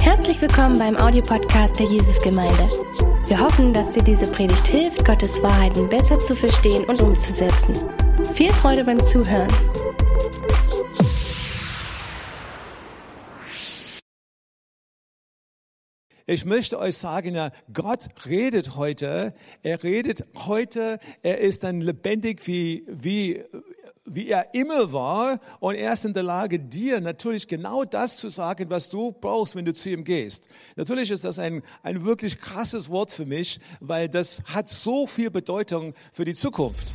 Herzlich willkommen beim Audiopodcast der Jesusgemeinde. Wir hoffen, dass dir diese Predigt hilft, Gottes Wahrheiten besser zu verstehen und umzusetzen. Viel Freude beim Zuhören. Ich möchte euch sagen, ja, Gott redet heute. Er redet heute. Er ist dann lebendig wie, wie, wie er immer war. Und er ist in der Lage, dir natürlich genau das zu sagen, was du brauchst, wenn du zu ihm gehst. Natürlich ist das ein, ein wirklich krasses Wort für mich, weil das hat so viel Bedeutung für die Zukunft.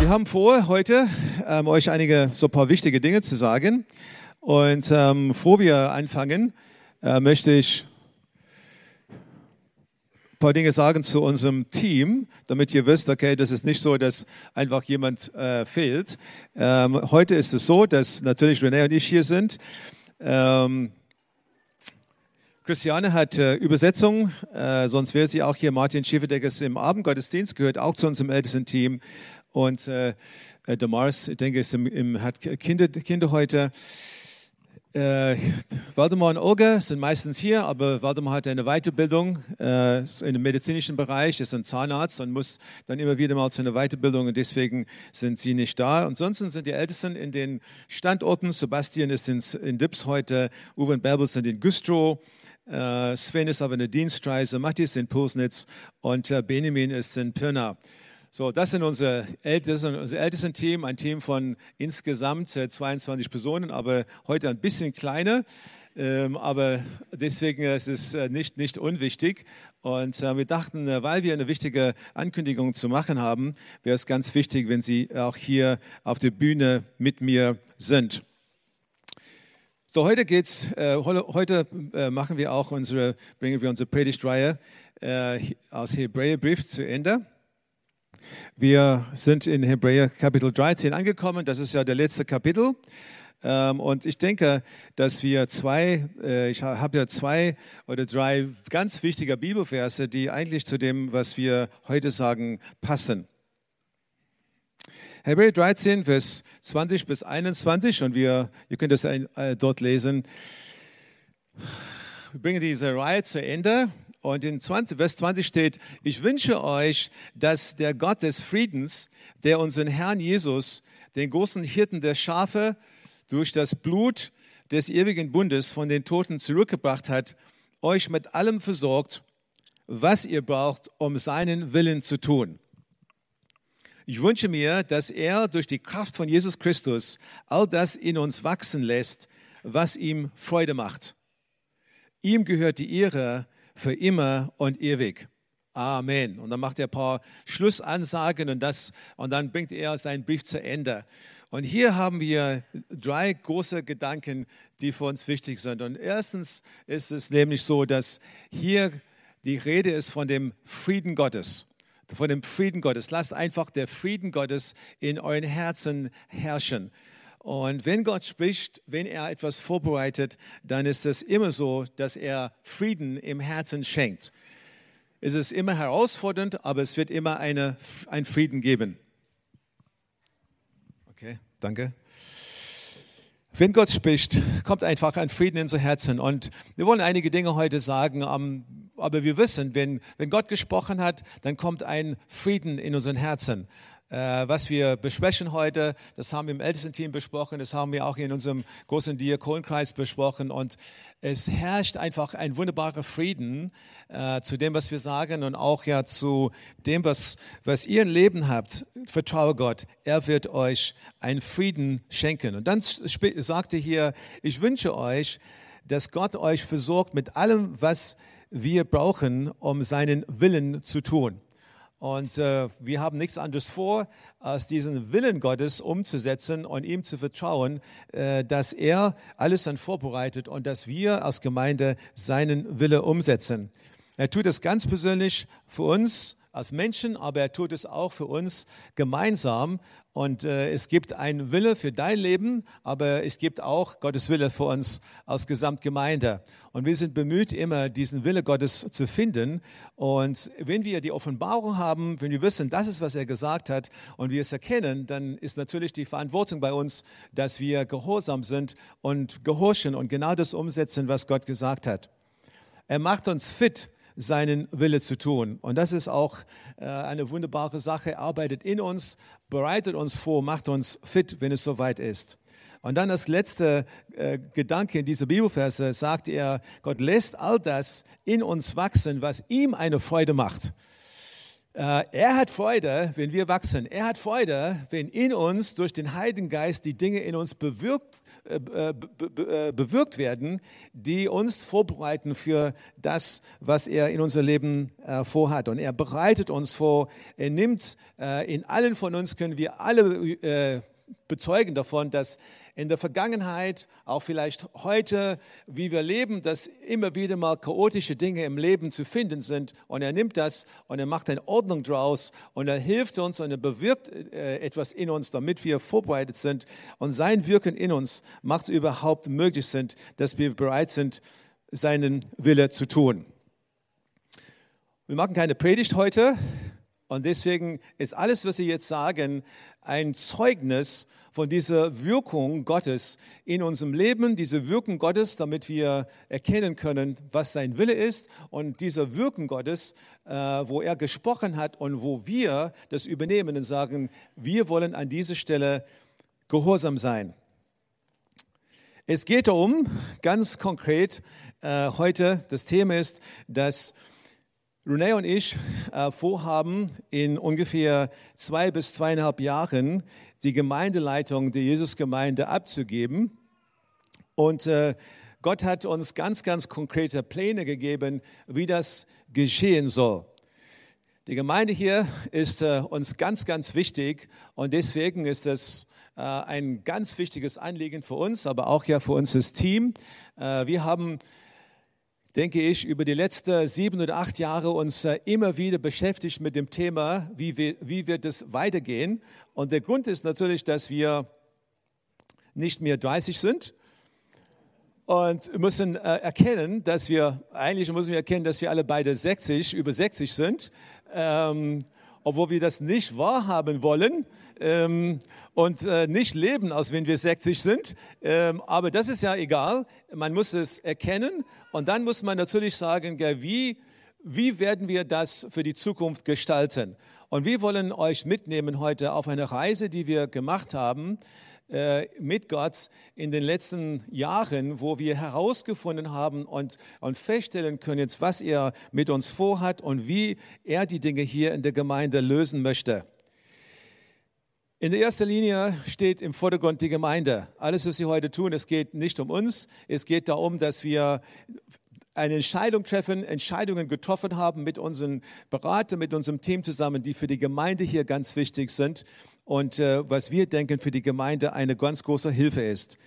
Wir haben vor, heute ähm, euch einige so ein paar wichtige Dinge zu sagen. Und ähm, bevor wir anfangen, äh, möchte ich paar Dinge sagen zu unserem Team, damit ihr wisst, okay, das ist nicht so, dass einfach jemand äh, fehlt. Ähm, heute ist es so, dass natürlich René und ich hier sind. Ähm, Christiane hat äh, Übersetzung, äh, sonst wäre sie auch hier. Martin Schieferdecker ist im Abendgottesdienst, gehört auch zu unserem ältesten Team. Und äh, äh der Mars, ich denke, ist im, im, hat Kinder, Kinder heute. Äh, Waldemar und Olga sind meistens hier, aber Waldemar hat eine Weiterbildung äh, im medizinischen Bereich, ist ein Zahnarzt und muss dann immer wieder mal zu einer Weiterbildung und deswegen sind sie nicht da. Ansonsten sind die Ältesten in den Standorten. Sebastian ist in, in Dips heute, Uwe und Bärbel sind in Güstrow. Äh, Sven ist auf einer Dienstreise, Matthias in Pulsnitz und äh, Benjamin ist in Pirna. So, das sind unsere ältesten, unser ältesten Team, ein Team von insgesamt 22 Personen, aber heute ein bisschen kleiner. Ähm, aber deswegen ist es äh, nicht, nicht unwichtig. Und äh, wir dachten, äh, weil wir eine wichtige Ankündigung zu machen haben, wäre es ganz wichtig, wenn Sie auch hier auf der Bühne mit mir sind. So, heute geht's, äh, heute äh, machen wir auch unsere, bringen wir unsere Predigtreihe äh, aus Hebräerbrief zu Ende. Wir sind in Hebräer Kapitel 13 angekommen. Das ist ja der letzte Kapitel. Ähm, und ich denke, dass wir zwei, äh, ich habe ja zwei oder drei ganz wichtige Bibelverse, die eigentlich zu dem, was wir heute sagen, passen. Hebräer 13, Vers 20 bis 21 und wir, ihr könnt das äh, dort lesen. Wir bringen diese Reihe zu Ende und in 20, Vers 20 steht, ich wünsche euch, dass der Gott des Friedens, der unseren Herrn Jesus, den großen Hirten der Schafe, durch das Blut des ewigen Bundes von den Toten zurückgebracht hat, euch mit allem versorgt, was ihr braucht, um seinen Willen zu tun. Ich wünsche mir, dass er durch die Kraft von Jesus Christus all das in uns wachsen lässt, was ihm Freude macht. Ihm gehört die Ehre für immer und ewig. Amen. Und dann macht er ein paar Schlussansagen und, das, und dann bringt er seinen Brief zu Ende. Und hier haben wir drei große Gedanken, die für uns wichtig sind. Und erstens ist es nämlich so, dass hier die Rede ist von dem Frieden Gottes. Von dem Frieden Gottes. Lasst einfach der Frieden Gottes in euren Herzen herrschen. Und wenn Gott spricht, wenn er etwas vorbereitet, dann ist es immer so, dass er Frieden im Herzen schenkt. Es ist immer herausfordernd, aber es wird immer eine, ein Frieden geben. Okay, danke. Wenn Gott spricht, kommt einfach ein Frieden in unser Herzen. Und wir wollen einige Dinge heute sagen, aber wir wissen, wenn, wenn Gott gesprochen hat, dann kommt ein Frieden in unseren Herzen. Äh, was wir besprechen heute, das haben wir im Ältestenteam besprochen, das haben wir auch in unserem großen Diakonkreis besprochen und es herrscht einfach ein wunderbarer Frieden äh, zu dem, was wir sagen und auch ja zu dem, was, was ihr im Leben habt. Vertraue Gott, er wird euch einen Frieden schenken. Und dann sagte hier, ich wünsche euch, dass Gott euch versorgt mit allem, was wir brauchen, um seinen Willen zu tun. Und äh, wir haben nichts anderes vor, als diesen Willen Gottes umzusetzen und ihm zu vertrauen, äh, dass er alles dann vorbereitet und dass wir als Gemeinde seinen Wille umsetzen. Er tut es ganz persönlich für uns als Menschen, aber er tut es auch für uns gemeinsam. Und äh, es gibt einen Wille für dein Leben, aber es gibt auch Gottes Wille für uns als Gesamtgemeinde. Und wir sind bemüht, immer diesen Wille Gottes zu finden. Und wenn wir die Offenbarung haben, wenn wir wissen, das ist, was er gesagt hat, und wir es erkennen, dann ist natürlich die Verantwortung bei uns, dass wir gehorsam sind und gehorchen und genau das umsetzen, was Gott gesagt hat. Er macht uns fit seinen Wille zu tun. Und das ist auch äh, eine wunderbare Sache. Arbeitet in uns, bereitet uns vor, macht uns fit, wenn es soweit ist. Und dann das letzte äh, Gedanke in dieser Bibelverse sagt er, Gott lässt all das in uns wachsen, was ihm eine Freude macht. Äh, er hat Freude, wenn wir wachsen. Er hat Freude, wenn in uns durch den Heiligen Geist die Dinge in uns bewirkt, äh, be, bewirkt werden, die uns vorbereiten für das, was er in unser Leben äh, vorhat. Und er bereitet uns vor. Er nimmt in allen von uns können wir alle bezeugen davon, dass in der Vergangenheit, auch vielleicht heute, wie wir leben, dass immer wieder mal chaotische Dinge im Leben zu finden sind. Und er nimmt das und er macht eine Ordnung draus und er hilft uns und er bewirkt äh, etwas in uns, damit wir vorbereitet sind. Und sein Wirken in uns macht überhaupt möglich sind, dass wir bereit sind, seinen Wille zu tun. Wir machen keine Predigt heute und deswegen ist alles, was Sie jetzt sagen, ein Zeugnis von dieser Wirkung Gottes in unserem Leben, diese Wirkung Gottes, damit wir erkennen können, was sein Wille ist und dieser Wirken Gottes, äh, wo er gesprochen hat und wo wir das übernehmen und sagen, wir wollen an dieser Stelle gehorsam sein. Es geht darum, ganz konkret äh, heute, das Thema ist, dass Renee und ich äh, vorhaben, in ungefähr zwei bis zweieinhalb Jahren die Gemeindeleitung der Jesusgemeinde abzugeben. Und äh, Gott hat uns ganz, ganz konkrete Pläne gegeben, wie das geschehen soll. Die Gemeinde hier ist äh, uns ganz, ganz wichtig und deswegen ist es äh, ein ganz wichtiges Anliegen für uns, aber auch ja für uns das Team. Äh, wir haben denke ich, über die letzten sieben oder acht Jahre uns äh, immer wieder beschäftigt mit dem Thema, wie, wir, wie wird es weitergehen. Und der Grund ist natürlich, dass wir nicht mehr 30 sind und müssen äh, erkennen, dass wir, eigentlich müssen wir erkennen, dass wir alle beide 60, über 60 sind. Ähm, obwohl wir das nicht wahrhaben wollen ähm, und äh, nicht leben, als wenn wir 60 sind. Ähm, aber das ist ja egal. Man muss es erkennen und dann muss man natürlich sagen, gell, wie, wie werden wir das für die Zukunft gestalten? Und wir wollen euch mitnehmen heute auf eine Reise, die wir gemacht haben mit Gott in den letzten Jahren, wo wir herausgefunden haben und, und feststellen können, jetzt, was er mit uns vorhat und wie er die Dinge hier in der Gemeinde lösen möchte. In der ersten Linie steht im Vordergrund die Gemeinde. Alles, was Sie heute tun, es geht nicht um uns. Es geht darum, dass wir eine Entscheidung treffen, Entscheidungen getroffen haben mit unseren Beratern, mit unserem Team zusammen, die für die Gemeinde hier ganz wichtig sind und äh, was wir denken für die Gemeinde eine ganz große Hilfe ist.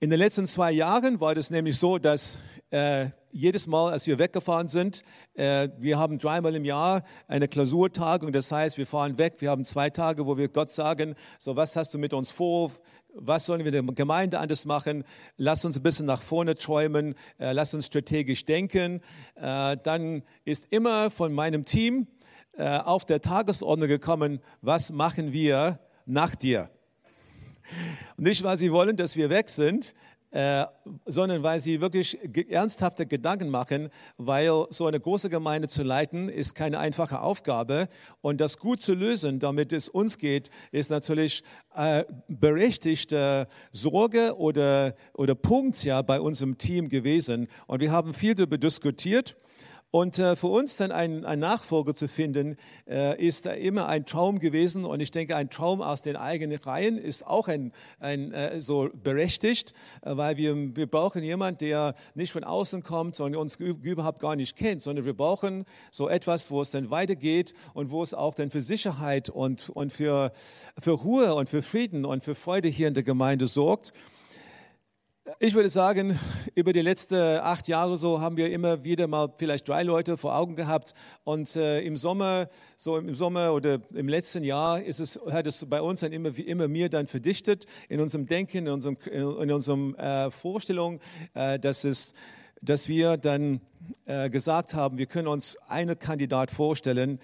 In den letzten zwei Jahren war das nämlich so, dass äh, jedes Mal, als wir weggefahren sind, äh, wir haben dreimal im Jahr eine Klausurtagung. Das heißt, wir fahren weg. Wir haben zwei Tage, wo wir Gott sagen: So, was hast du mit uns vor? Was sollen wir der Gemeinde anders machen? Lass uns ein bisschen nach vorne träumen. Äh, lass uns strategisch denken. Äh, dann ist immer von meinem Team äh, auf der Tagesordnung gekommen: Was machen wir nach dir? Nicht, weil sie wollen, dass wir weg sind, äh, sondern weil sie wirklich ernsthafte Gedanken machen, weil so eine große Gemeinde zu leiten ist keine einfache Aufgabe. Und das gut zu lösen, damit es uns geht, ist natürlich äh, berechtigte Sorge oder, oder Punkt ja bei unserem Team gewesen. Und wir haben viel darüber diskutiert und äh, für uns dann einen, einen Nachfolger zu finden, äh, ist immer ein Traum gewesen. Und ich denke, ein Traum aus den eigenen Reihen ist auch ein, ein äh, so berechtigt, weil wir, wir brauchen jemanden, der nicht von außen kommt und uns überhaupt gar nicht kennt, sondern wir brauchen so etwas, wo es dann weitergeht und wo es auch dann für Sicherheit und, und für, für Ruhe und für Frieden und für Freude hier in der Gemeinde sorgt. Ich würde sagen, über die letzten acht Jahre so haben wir immer wieder mal vielleicht drei Leute vor Augen gehabt. Und äh, im Sommer, so im Sommer oder im letzten Jahr ist es, hat es bei uns dann immer, immer mehr dann verdichtet in unserem Denken, in unserem, in unserem äh, Vorstellung, äh, dass, es, dass wir dann äh, gesagt haben, wir können uns einen Kandidat vorstellen,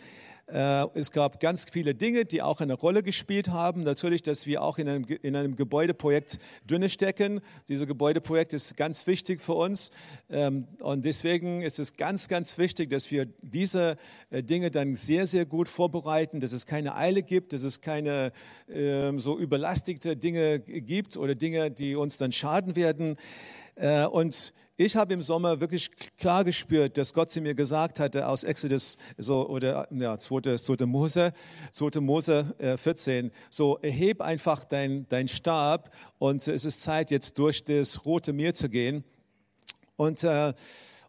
es gab ganz viele Dinge, die auch eine Rolle gespielt haben. Natürlich, dass wir auch in einem, in einem Gebäudeprojekt drinne stecken. Dieses Gebäudeprojekt ist ganz wichtig für uns. Ähm, und deswegen ist es ganz, ganz wichtig, dass wir diese äh, Dinge dann sehr, sehr gut vorbereiten, dass es keine Eile gibt, dass es keine ähm, so überlastigte Dinge gibt oder Dinge, die uns dann schaden werden. Äh, und ich habe im Sommer wirklich klar gespürt, dass Gott zu mir gesagt hatte aus Exodus so oder ja, 2. 2. Mose, 2. Mose 14, äh, so erheb einfach dein, dein Stab und es ist Zeit jetzt durch das Rote Meer zu gehen. Und äh,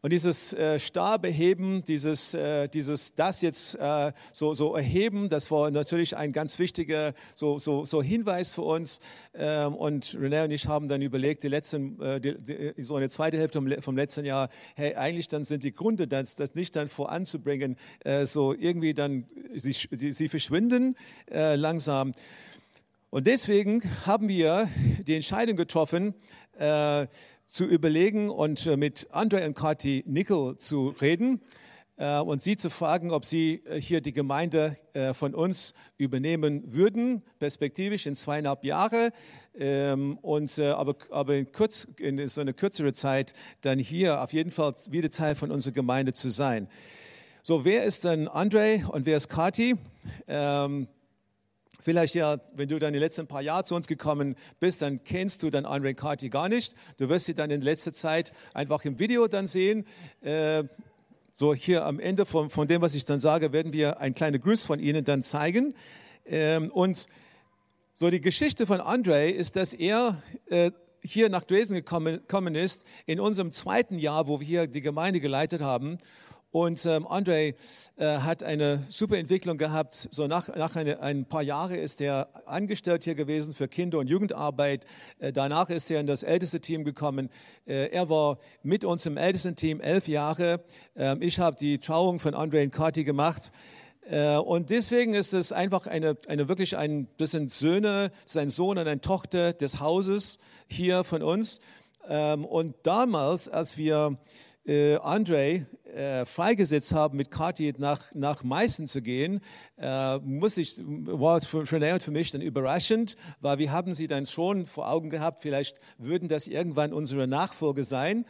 und dieses äh, Stab erheben, dieses, äh, dieses, das jetzt äh, so, so erheben, das war natürlich ein ganz wichtiger so, so, so Hinweis für uns. Ähm, und René und ich haben dann überlegt, die letzten, äh, die, die, so eine zweite Hälfte vom letzten Jahr, hey, eigentlich dann sind die Gründe, das, das nicht dann voranzubringen, äh, so irgendwie dann, sie, sie verschwinden äh, langsam. Und deswegen haben wir die Entscheidung getroffen, äh, zu überlegen und äh, mit Andre und Kati Nickel zu reden äh, und sie zu fragen, ob sie äh, hier die Gemeinde von uns übernehmen würden, perspektivisch in zweieinhalb Jahre, ähm, und, aber, aber in, kurz, in so einer kürzeren Zeit dann hier auf jeden Fall wieder Teil von unserer Gemeinde zu sein. So, wer ist denn Andre und wer ist Kati? Ähm, Vielleicht ja, wenn du dann die letzten paar Jahre zu uns gekommen bist, dann kennst du dann Andre Carty gar nicht. Du wirst sie dann in letzter Zeit einfach im Video dann sehen. Äh, so hier am Ende von, von dem, was ich dann sage, werden wir einen kleinen Gruß von ihnen dann zeigen. Ähm, und so die Geschichte von Andre ist, dass er äh, hier nach Dresden gekommen ist in unserem zweiten Jahr, wo wir hier die Gemeinde geleitet haben. Und ähm, Andre äh, hat eine super Entwicklung gehabt. So nach, nach eine, ein paar Jahren ist er angestellt hier gewesen für Kinder- und Jugendarbeit. Äh, danach ist er in das älteste Team gekommen. Äh, er war mit uns im ältesten Team elf Jahre. Ähm, ich habe die Trauung von Andre und Kati gemacht. Äh, und deswegen ist es einfach eine, eine wirklich ein, das sind Söhne, sein Sohn und eine Tochter des Hauses hier von uns. Ähm, und damals, als wir äh, Andre äh, freigesetzt haben, mit Kathi nach, nach Meißen zu gehen, äh, muss ich, war für, für und für mich dann überraschend, weil wir haben sie dann schon vor Augen gehabt, vielleicht würden das irgendwann unsere Nachfolge sein.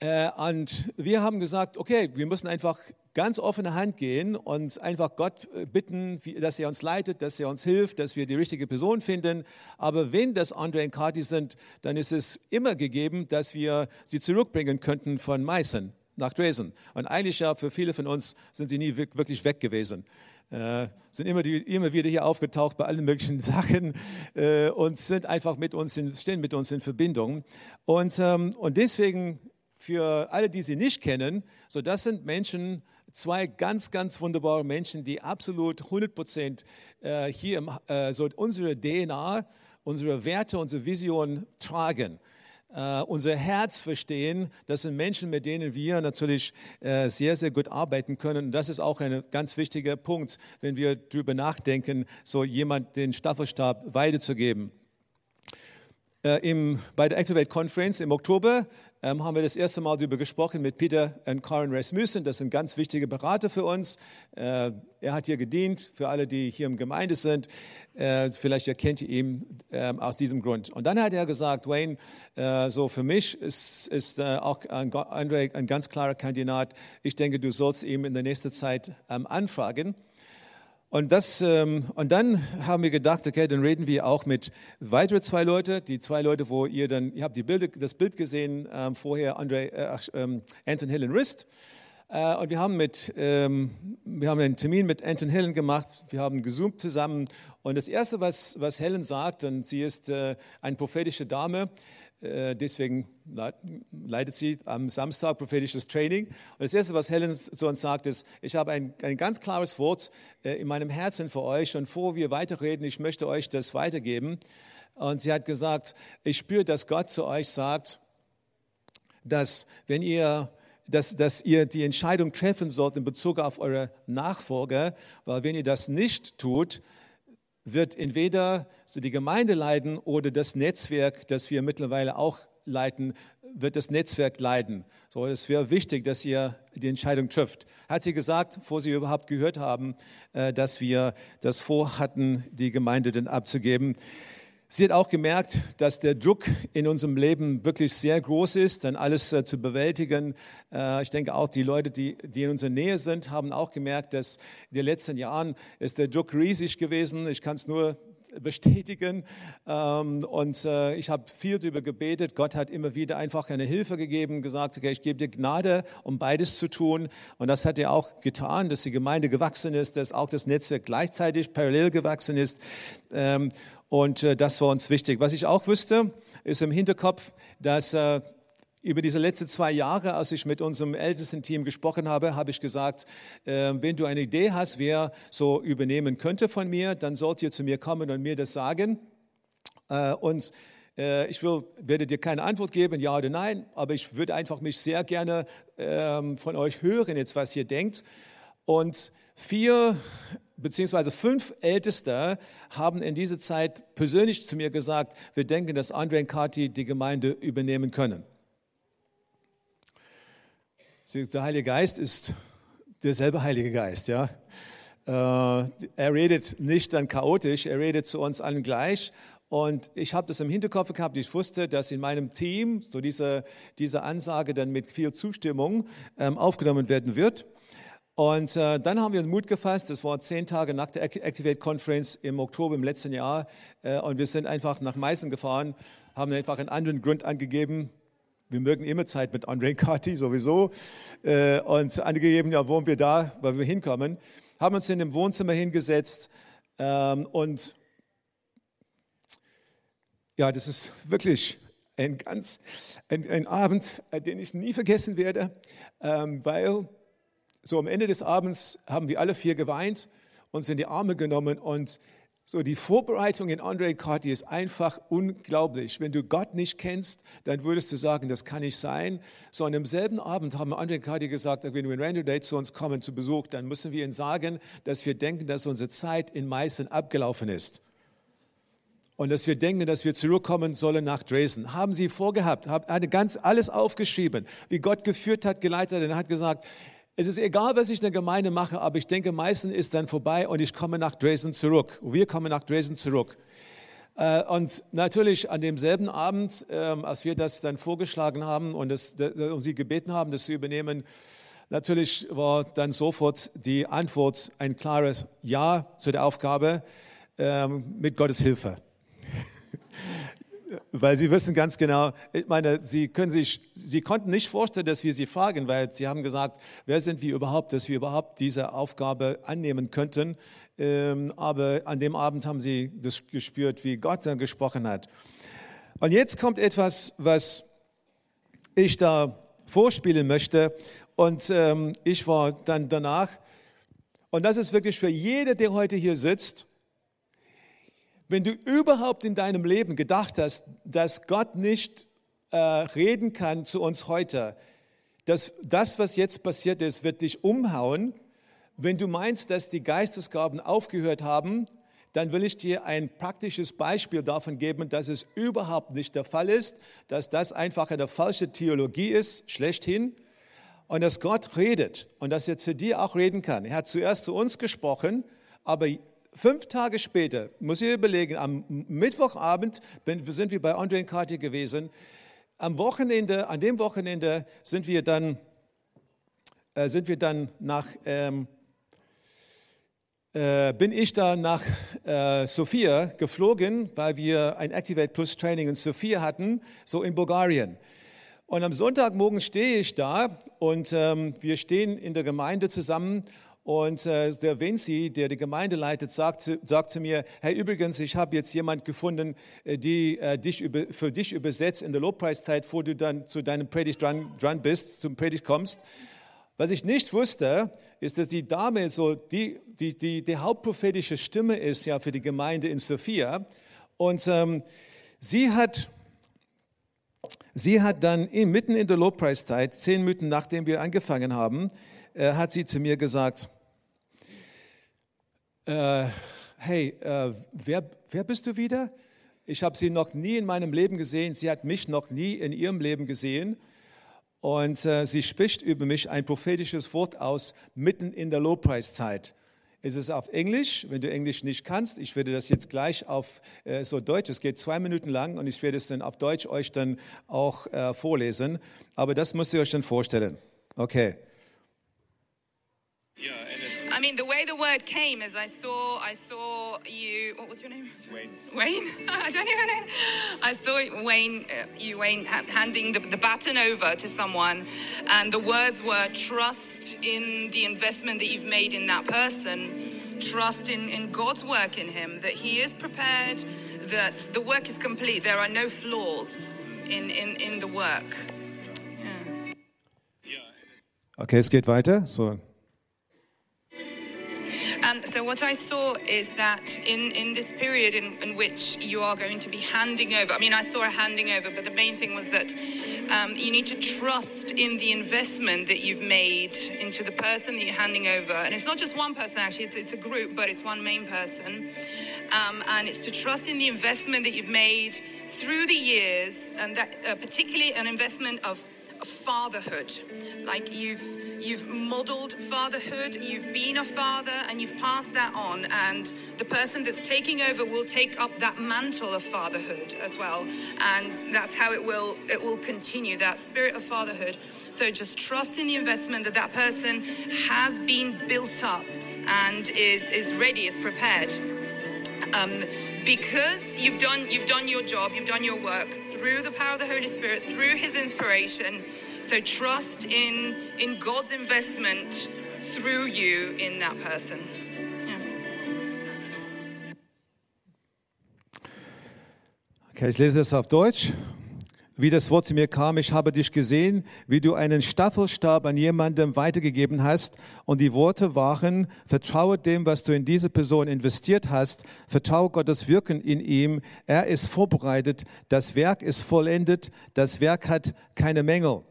Äh, und wir haben gesagt, okay, wir müssen einfach ganz offene Hand gehen und einfach Gott äh, bitten, dass er uns leitet, dass er uns hilft, dass wir die richtige Person finden. Aber wenn das Andre und Kati sind, dann ist es immer gegeben, dass wir sie zurückbringen könnten von Meißen nach Dresden. Und eigentlich ja, für viele von uns sind sie nie wirklich weg gewesen. Äh, sind immer, die, immer, wieder hier aufgetaucht bei allen möglichen Sachen äh, und sind einfach mit uns in, stehen mit uns in Verbindung. Und, ähm, und deswegen für alle, die sie nicht kennen, so das sind Menschen, zwei ganz, ganz wunderbare Menschen, die absolut 100 Prozent äh, hier äh, so unsere DNA, unsere Werte, unsere Vision tragen. Uh, unser Herz verstehen. Das sind Menschen, mit denen wir natürlich uh, sehr, sehr gut arbeiten können. Und das ist auch ein ganz wichtiger Punkt, wenn wir darüber nachdenken, so jemand den Staffelstab weiterzugeben. Uh, im, bei der Activate Conference im Oktober ähm, haben wir das erste Mal darüber gesprochen mit Peter und Karen Rasmussen. Das sind ganz wichtige Berater für uns. Äh, er hat hier gedient, für alle, die hier im Gemeinde sind. Äh, vielleicht erkennt ihr ihn äh, aus diesem Grund. Und dann hat er gesagt, Wayne, äh, so für mich ist, ist äh, auch Andre ein ganz klarer Kandidat. Ich denke, du sollst ihn in der nächsten Zeit ähm, anfragen. Und, das, ähm, und dann haben wir gedacht, okay, dann reden wir auch mit weiteren zwei Leuten, die zwei Leute, wo ihr dann, ihr habt die Bilder, das Bild gesehen ähm, vorher, Andre, äh, ähm, Anton Hillen Rist. Äh, und wir haben, mit, ähm, wir haben einen Termin mit Anton Helen gemacht, wir haben gezoomt zusammen. Und das Erste, was, was Helen sagt, und sie ist äh, eine prophetische Dame, äh, deswegen leitet sie am Samstag prophetisches Training. Und das Erste, was Helen zu uns sagt, ist, ich habe ein, ein ganz klares Wort äh, in meinem Herzen für euch. Und bevor wir weiterreden, ich möchte euch das weitergeben. Und sie hat gesagt, ich spüre, dass Gott zu euch sagt, dass wenn ihr dass, dass ihr die Entscheidung treffen sollt in Bezug auf eure Nachfolger, weil wenn ihr das nicht tut, wird entweder so die Gemeinde leiden oder das Netzwerk, das wir mittlerweile auch leiten, wird das Netzwerk leiden. So, es wäre wichtig, dass ihr die Entscheidung trifft. Hat sie gesagt, bevor sie überhaupt gehört haben, äh, dass wir das vorhatten, die Gemeinde dann abzugeben. Sie hat auch gemerkt, dass der Druck in unserem Leben wirklich sehr groß ist, dann alles äh, zu bewältigen. Äh, ich denke auch die Leute, die, die in unserer Nähe sind, haben auch gemerkt, dass in den letzten Jahren ist der Druck riesig gewesen. Ich kann es nur bestätigen. Ähm, und äh, ich habe viel darüber gebetet. Gott hat immer wieder einfach eine Hilfe gegeben, gesagt, okay, ich gebe dir Gnade, um beides zu tun. Und das hat er auch getan, dass die Gemeinde gewachsen ist, dass auch das Netzwerk gleichzeitig parallel gewachsen ist. Und äh, das war uns wichtig. Was ich auch wusste, ist im Hinterkopf, dass äh, über diese letzten zwei Jahre, als ich mit unserem ältesten Team gesprochen habe, habe ich gesagt, äh, wenn du eine Idee hast, wer so übernehmen könnte von mir, dann sollt ihr zu mir kommen und mir das sagen. Äh, und äh, ich will, werde dir keine Antwort geben, ja oder nein, aber ich würde einfach mich sehr gerne ähm, von euch hören, jetzt was ihr denkt. Und vier beziehungsweise fünf Älteste haben in dieser Zeit persönlich zu mir gesagt, wir denken, dass Andre und Kati die Gemeinde übernehmen können. Der Heilige Geist ist derselbe Heilige Geist, ja. Äh, er redet nicht dann chaotisch, er redet zu uns allen gleich. Und ich habe das im Hinterkopf gehabt. Ich wusste, dass in meinem Team so diese, diese Ansage dann mit viel Zustimmung ähm, aufgenommen werden wird. Und äh, dann haben wir Mut gefasst, das war zehn Tage nach der Activate Conference im Oktober im letzten Jahr. Äh, und wir sind einfach nach Meißen gefahren, haben einfach einen anderen Grund angegeben. Wir mögen immer Zeit mit Andre Kati sowieso. Äh, und angegeben, ja, wohnen wir da, weil wir hinkommen. Haben uns in dem Wohnzimmer hingesetzt ähm, und ja, das ist wirklich ein ganz, ein, ein Abend, äh, den ich nie vergessen werde, ähm, weil so am Ende des Abends haben wir alle vier geweint, uns in die Arme genommen und so die Vorbereitung in Andre Carty ist einfach unglaublich. Wenn du Gott nicht kennst, dann würdest du sagen, das kann nicht sein. So an demselben Abend haben Andre Carty gesagt, wenn wir Randall Day zu uns kommen zu Besuch, dann müssen wir ihnen sagen, dass wir denken, dass unsere Zeit in Meißen abgelaufen ist. Und dass wir denken, dass wir zurückkommen sollen nach Dresden. Haben sie vorgehabt, haben ganz alles aufgeschrieben, wie Gott geführt hat, geleitet hat und hat gesagt, es ist egal, was ich in der Gemeinde mache, aber ich denke, meistens ist dann vorbei und ich komme nach Dresden zurück. Wir kommen nach Dresden zurück. Äh, und natürlich an demselben Abend, ähm, als wir das dann vorgeschlagen haben und, das, und sie gebeten haben, das zu übernehmen, natürlich war dann sofort die Antwort ein klares Ja zu der Aufgabe ähm, mit Gottes Hilfe weil sie wissen ganz genau, ich meine, sie, können sich, sie konnten nicht vorstellen, dass wir sie fragen, weil sie haben gesagt, wer sind wir überhaupt, dass wir überhaupt diese Aufgabe annehmen könnten. Ähm, aber an dem Abend haben sie das gespürt, wie Gott dann gesprochen hat. Und jetzt kommt etwas, was ich da vorspielen möchte. Und ähm, ich war dann danach, und das ist wirklich für jeder, der heute hier sitzt, wenn du überhaupt in deinem Leben gedacht hast, dass Gott nicht äh, reden kann zu uns heute, dass das, was jetzt passiert ist, wird dich umhauen. Wenn du meinst, dass die Geistesgaben aufgehört haben, dann will ich dir ein praktisches Beispiel davon geben, dass es überhaupt nicht der Fall ist, dass das einfach eine falsche Theologie ist, schlechthin, und dass Gott redet und dass er zu dir auch reden kann. Er hat zuerst zu uns gesprochen, aber Fünf Tage später, muss ich überlegen, am Mittwochabend sind wir bei Andre Cartier gewesen. Am Wochenende, an dem Wochenende sind wir dann, äh, sind wir dann nach, ähm, äh, bin ich da nach äh, Sofia geflogen, weil wir ein Activate Plus Training in Sofia hatten, so in Bulgarien. Und am Sonntagmorgen stehe ich da und ähm, wir stehen in der Gemeinde zusammen und äh, der Vinci, der die Gemeinde leitet, sagt, sagt zu mir, hey, übrigens, ich habe jetzt jemand gefunden, äh, die äh, dich über, für dich übersetzt in der Lobpreiszeit, bevor du dann zu deinem Predigt dran, dran bist, zum Predigt kommst. Was ich nicht wusste, ist, dass die Dame so die, die, die, die hauptprophetische Stimme ist ja für die Gemeinde in Sophia. Und ähm, sie hat Sie hat dann in, mitten in der Lobpreiszeit, zehn Minuten nachdem wir angefangen haben, äh, hat sie zu mir gesagt, äh, hey, äh, wer, wer bist du wieder? Ich habe sie noch nie in meinem Leben gesehen, sie hat mich noch nie in ihrem Leben gesehen. Und äh, sie spricht über mich ein prophetisches Wort aus, mitten in der Lobpreiszeit. Es ist auf Englisch, wenn du Englisch nicht kannst. Ich werde das jetzt gleich auf äh, so Deutsch, es geht zwei Minuten lang und ich werde es dann auf Deutsch euch dann auch äh, vorlesen. Aber das müsst ihr euch dann vorstellen. Okay. Yeah, and it's. I mean, the way the word came is I saw, I saw you. What was your name? Wayne. Wayne. I don't even know. I saw Wayne, uh, you Wayne, ha- handing the, the baton over to someone, and the words were trust in the investment that you've made in that person. Trust in, in God's work in him, that he is prepared, that the work is complete. There are no flaws in, in, in the work. Yeah. Okay, es geht weiter. So, And so what I saw is that in, in this period in, in which you are going to be handing over, I mean, I saw a handing over, but the main thing was that um, you need to trust in the investment that you've made into the person that you're handing over. And it's not just one person, actually, it's, it's a group, but it's one main person. Um, and it's to trust in the investment that you've made through the years, and that uh, particularly an investment of fatherhood. Like you've you've modeled fatherhood you've been a father and you've passed that on and the person that's taking over will take up that mantle of fatherhood as well and that's how it will it will continue that spirit of fatherhood. So just trust in the investment that that person has been built up and is is ready is prepared. Um, because you've done you've done your job, you've done your work through the power of the Holy Spirit, through His inspiration. So trust in in God's investment through you in that person. Yeah. okay, ich lese das auf Deutsch. Wie das Wort zu mir kam, ich habe dich gesehen, wie du einen Staffelstab an jemandem weitergegeben hast. Und die Worte waren, vertraue dem, was du in diese Person investiert hast. Vertraue Gottes Wirken in ihm. Er ist vorbereitet. Das Werk ist vollendet. Das Werk hat keine Mängel.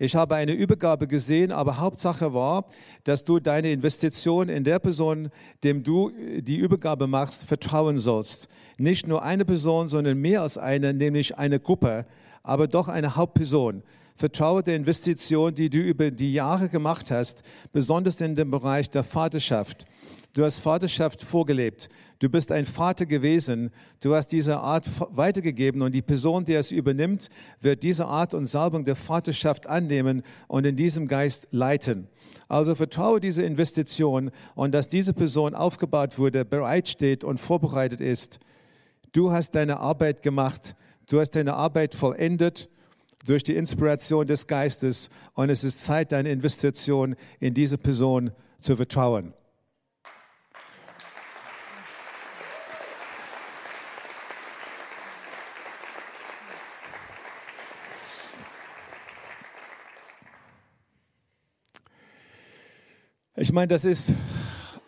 Ich habe eine Übergabe gesehen, aber Hauptsache war, dass du deine Investition in der Person, dem du die Übergabe machst, vertrauen sollst. Nicht nur eine Person, sondern mehr als eine, nämlich eine Gruppe, aber doch eine Hauptperson. Vertraue der Investition, die du über die Jahre gemacht hast, besonders in dem Bereich der Vaterschaft. Du hast Vaterschaft vorgelebt. Du bist ein Vater gewesen. Du hast diese Art weitergegeben und die Person, die es übernimmt, wird diese Art und Salbung der Vaterschaft annehmen und in diesem Geist leiten. Also vertraue diese Investition und dass diese Person aufgebaut wurde, bereitsteht und vorbereitet ist. Du hast deine Arbeit gemacht. Du hast deine Arbeit vollendet durch die Inspiration des Geistes und es ist Zeit, deine Investition in diese Person zu vertrauen. Ich meine, das ist,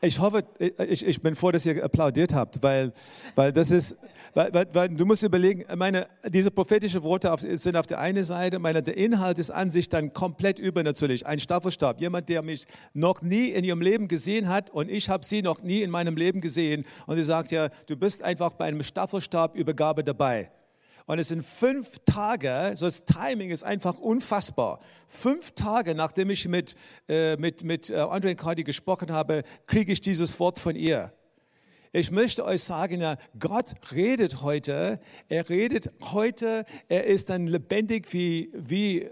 ich hoffe, ich, ich bin froh, dass ihr applaudiert habt, weil, weil das ist, weil, weil, weil du musst überlegen, meine, diese prophetischen Worte auf, sind auf der einen Seite, meine, der Inhalt ist an sich dann komplett übernatürlich. Ein Staffelstab, jemand, der mich noch nie in ihrem Leben gesehen hat und ich habe sie noch nie in meinem Leben gesehen und sie sagt ja, du bist einfach bei einem Staffelstabübergabe dabei. Und es sind fünf Tage, so das Timing ist einfach unfassbar. Fünf Tage, nachdem ich mit, äh, mit, mit äh, Andre Cardi gesprochen habe, kriege ich dieses Wort von ihr. Ich möchte euch sagen, ja, Gott redet heute. Er redet heute. Er ist dann lebendig wie, wie,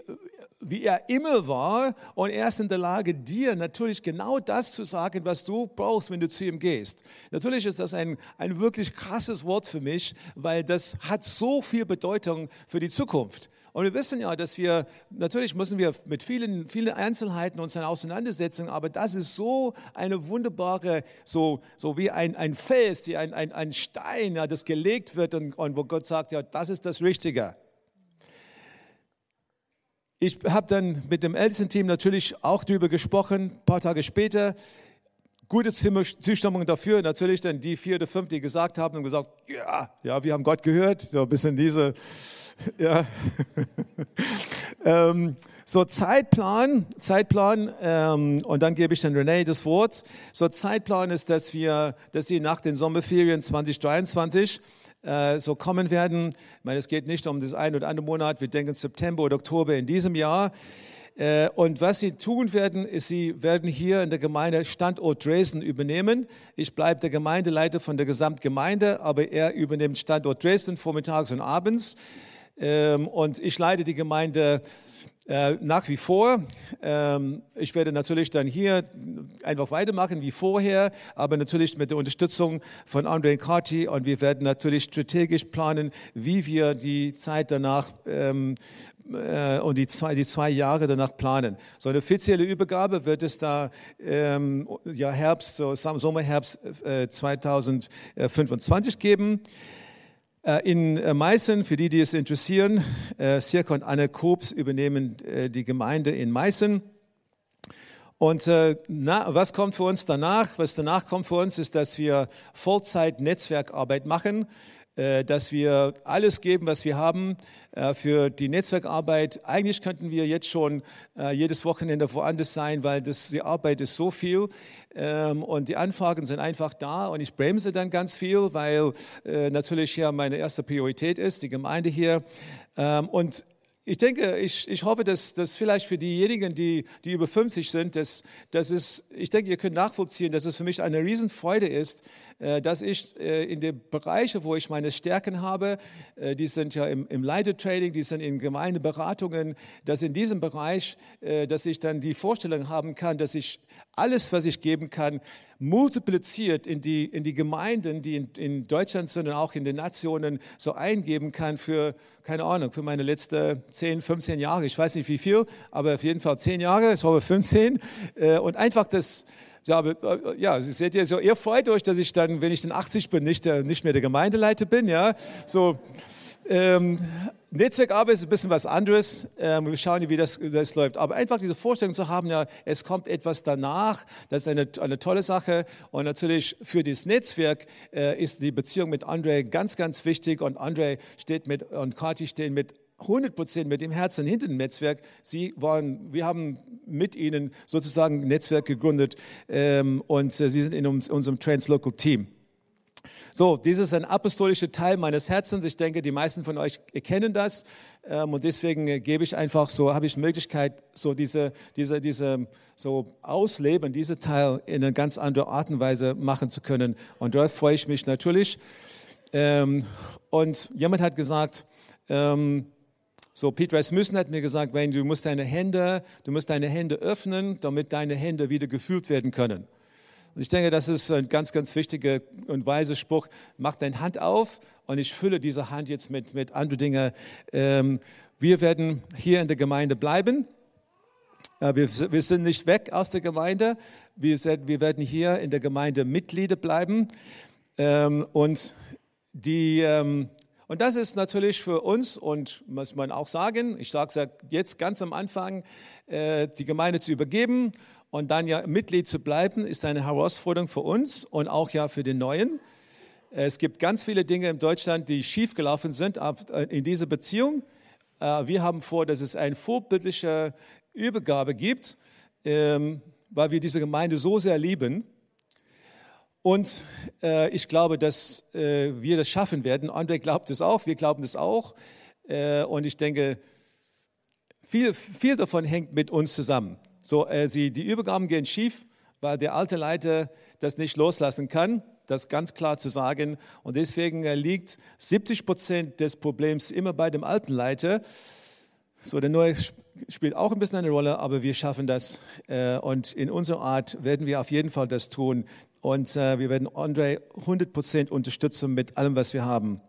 wie er immer war. Und er ist in der Lage, dir natürlich genau das zu sagen, was du brauchst, wenn du zu ihm gehst. Natürlich ist das ein, ein wirklich krasses Wort für mich, weil das hat so viel Bedeutung für die Zukunft. Und wir wissen ja, dass wir, natürlich müssen wir mit vielen, vielen Einzelheiten uns dann auseinandersetzen, aber das ist so eine wunderbare, so, so wie ein, ein Fels, die, ein, ein, ein Stein, ja, das gelegt wird und, und wo Gott sagt, ja, das ist das Richtige. Ich habe dann mit dem Ältestenteam natürlich auch darüber gesprochen, ein paar Tage später. gute Zustimmung dafür. Natürlich dann die vier oder fünf, die gesagt haben und gesagt, ja, ja, wir haben Gott gehört. So ein bisschen diese, ja. ähm, so Zeitplan, Zeitplan, ähm, und dann gebe ich dann René das Wort. So Zeitplan ist, dass wir, dass sie nach den Sommerferien 2023 äh, so kommen werden. Ich meine, es geht nicht um das ein oder andere Monat. Wir denken September oder Oktober in diesem Jahr. Äh, und was sie tun werden, ist, sie werden hier in der Gemeinde Standort Dresden übernehmen. Ich bleibe der Gemeindeleiter von der Gesamtgemeinde, aber er übernimmt Standort Dresden vormittags und abends. Ähm, und ich leite die Gemeinde äh, nach wie vor. Ähm, ich werde natürlich dann hier einfach weitermachen wie vorher, aber natürlich mit der Unterstützung von André Carty und wir werden natürlich strategisch planen, wie wir die Zeit danach ähm, äh, und die zwei, die zwei Jahre danach planen. So eine offizielle Übergabe wird es da ähm, ja, Herbst, so Sommer, äh, 2025 geben. Äh, in äh, Meißen, für die, die es interessieren, äh, Sirka und Anne Kobs übernehmen die Gemeinde in Meißen. Und was kommt für uns danach? Was danach kommt für uns, ist, dass wir Vollzeit-Netzwerkarbeit machen. Äh, dass wir alles geben, was wir haben äh, für die Netzwerkarbeit. Eigentlich könnten wir jetzt schon äh, jedes Wochenende woanders sein, weil das, die Arbeit ist so viel ähm, und die Anfragen sind einfach da und ich bremse dann ganz viel, weil natürlich hier meine erste Priorität ist, die Gemeinde hier. Ähm, und ich denke, ich, ich hoffe, dass, dass vielleicht für diejenigen, die, die über 50 sind, dass, dass es, ich denke, ihr könnt nachvollziehen, dass es für mich eine Riesenfreude ist, äh, dass ich äh, in den Bereichen, wo ich meine Stärken habe, äh, die sind ja im, im Leitertraining, die sind in Gemeindeberatungen, dass in diesem Bereich, dass ich dann die Vorstellung haben kann, dass ich alles, was ich geben kann, multipliziert in die, in die Gemeinden, die in, in Deutschland sind und auch in den Nationen, so eingeben kann für, keine Ahnung, für meine letzten 10, 15 Jahre. Ich weiß nicht wie viel, aber auf jeden Fall 10 Jahre, ich hoffe 15. Und einfach das, ja, Sie seht ja so, ihr freut euch, dass ich dann, wenn ich dann 80 bin, nicht, der, nicht mehr der Gemeindeleiter bin, ja, so, ähm, Netzwerkarbeit ist ein bisschen was anderes. Ähm, wir schauen, wie das, das, läuft. Aber einfach diese Vorstellung zu haben, ja, es kommt etwas danach, das ist eine, eine tolle Sache. Und natürlich für das Netzwerk äh, ist die Beziehung mit Andre ganz, ganz wichtig. Und Andre steht mit, und Kati stehen mit 100 Prozent mit dem Herzen hinter dem Netzwerk. Sie waren, wir haben mit ihnen sozusagen ein Netzwerk gegründet ähm, und äh, sie sind in uns, unserem Translocal Team. So, dieses ist ein apostolischer Teil meines Herzens. Ich denke, die meisten von euch kennen das. Ähm, und deswegen äh, gebe ich einfach so, habe ich Möglichkeit, so diese, diese, diese, so ausleben, diese Teil in einer ganz anderen Art und Weise machen zu können. Und darauf freue ich mich natürlich. Ähm, und jemand hat gesagt, ähm, so, Peter Rasmussen hat mir gesagt, Wayne, du musst deine Hände, du musst deine Hände öffnen, damit deine Hände wieder gefühlt werden können. Und ich denke, das ist ein ganz, ganz wichtiger und weiser Spruch. Mach deine Hand auf und ich fülle diese Hand jetzt mit, mit anderen Dingen. Ähm, wir werden hier in der Gemeinde bleiben. Äh, wir, wir, sind nicht weg aus der Gemeinde. Wir, wir werden hier in der Gemeinde Mitglieder bleiben. Ähm, und die, ähm, und das ist natürlich für uns, und muss man auch sagen, ich sage es jetzt ganz am Anfang, äh, die Gemeinde zu übergeben und dann ja Mitglied zu bleiben, ist eine Herausforderung für uns und auch ja für den Neuen. Es gibt ganz viele Dinge in Deutschland, die schiefgelaufen sind äh, in dieser Beziehung. Äh, wir haben vor, dass es eine vorbildliche Übergabe gibt, ähm, weil wir diese Gemeinde so sehr lieben und äh, ich glaube, dass wir das schaffen werden. André glaubt es auch, wir glauben es auch. Und ich denke, viel, viel davon hängt mit uns zusammen. So, äh, sie, die Übergaben gehen schief, weil der alte Leiter das nicht loslassen kann, das ganz klar zu sagen. Und deswegen äh, liegt 70 Prozent des Problems immer bei dem alten Leiter. So, der Neue spielt auch ein bisschen eine Rolle, aber wir schaffen das. Äh, und in unserer Art werden wir auf jeden Fall das tun. Und äh, wir werden Andre 100% unterstützen mit allem, was wir haben.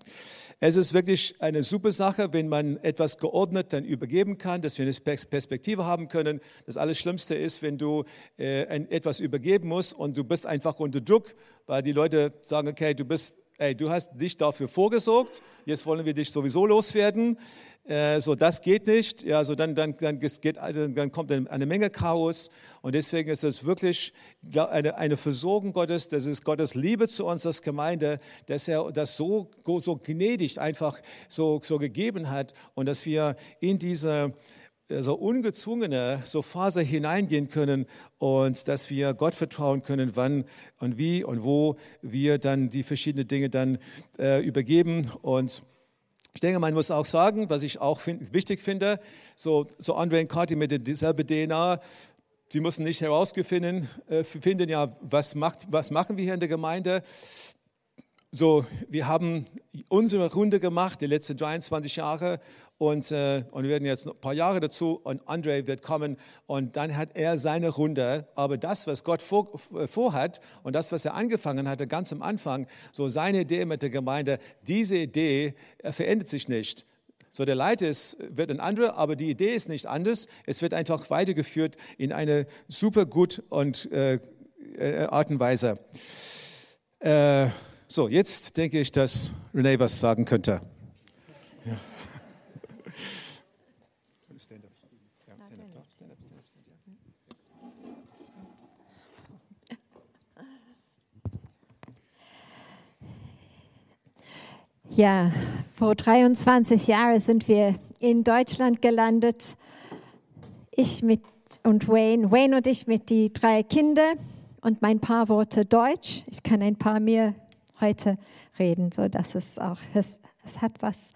Es ist wirklich eine super Sache, wenn man etwas geordnet dann übergeben kann, dass wir eine Perspektive haben können. Das Allerschlimmste ist, wenn du äh, etwas übergeben musst und du bist einfach unter Druck, weil die Leute sagen, okay, du bist ey, du hast dich dafür vorgesorgt, jetzt wollen wir dich sowieso loswerden. Äh, so, das geht nicht. Ja, so dann, dann, dann, geht, dann kommt eine Menge Chaos. Und deswegen ist es wirklich eine, eine Versorgung Gottes, das ist Gottes Liebe zu uns als Gemeinde, dass er das so, so gnädig einfach so, so gegeben hat und dass wir in diese so ungezwungene so Phase hineingehen können und dass wir Gott vertrauen können, wann und wie und wo wir dann die verschiedenen Dinge dann äh, übergeben und ich denke, man muss auch sagen, was ich auch find, wichtig finde, so, so Andre und Kati mit derselben DNA, sie müssen nicht herausfinden, äh, finden, ja, was, macht, was machen wir hier in der Gemeinde. So, wir haben unsere Runde gemacht, die letzten 23 Jahre, und, äh, und wir werden jetzt ein paar Jahre dazu und Andre wird kommen und dann hat er seine Runde. Aber das, was Gott vor, vorhat und das, was er angefangen hatte, ganz am Anfang, so seine Idee mit der Gemeinde, diese Idee verändert sich nicht. So, der Leiter ist, wird ein anderer, aber die Idee ist nicht anders. Es wird einfach weitergeführt in eine super gut und äh, äh Art und Weise. Äh, so, jetzt denke ich, dass René was sagen könnte. Ja, vor 23 Jahren sind wir in Deutschland gelandet. Ich mit und Wayne, Wayne und ich mit die drei Kinder und mein paar Worte Deutsch. Ich kann ein paar mehr heute reden, so dass es auch es, es hat was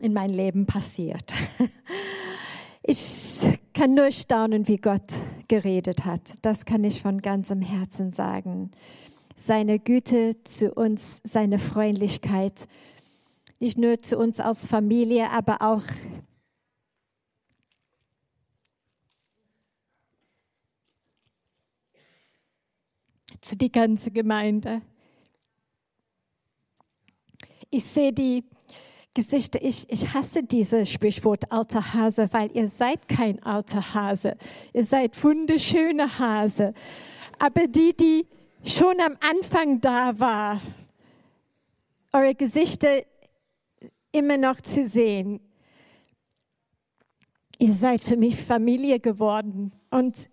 in mein Leben passiert. Ich kann nur staunen, wie Gott geredet hat. Das kann ich von ganzem Herzen sagen. Seine Güte zu uns, seine Freundlichkeit, nicht nur zu uns als Familie, aber auch zu die ganze Gemeinde. Ich sehe die Gesichter, ich, ich hasse dieses Sprichwort alter Hase, weil ihr seid kein alter Hase. Ihr seid wunderschöne Hase. Aber die, die schon am Anfang da war, eure Gesichter immer noch zu sehen. Ihr seid für mich Familie geworden und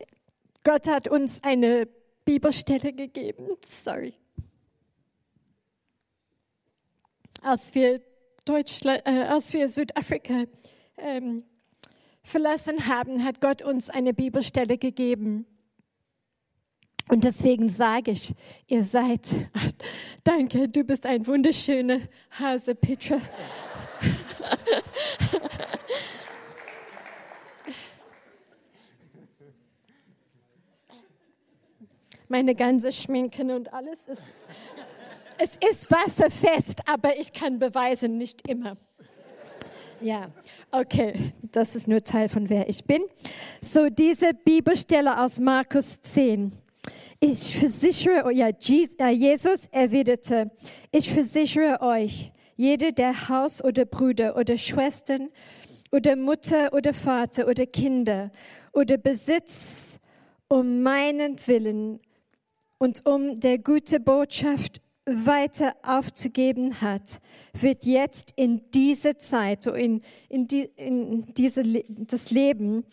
Gott hat uns eine Bibelstelle gegeben. Sorry. Als wir, Deutschland, äh, als wir Südafrika ähm, verlassen haben, hat Gott uns eine Bibelstelle gegeben. Und deswegen sage ich, ihr seid, danke, du bist ein wunderschöner Hase, Petra. Meine ganze Schminken und alles ist, es ist wasserfest, aber ich kann beweisen, nicht immer. Ja, okay, das ist nur Teil von wer ich bin. So, diese Bibelstelle aus Markus 10. Ich versichere, ja, äh, Jesus erwiderte, ich versichere euch, jeder, der Haus oder Brüder oder Schwestern oder Mutter oder Vater oder Kinder oder Besitz um meinen Willen und um der gute Botschaft weiter aufzugeben hat, wird jetzt in diese Zeit, in, in, die, in diese, das Leben,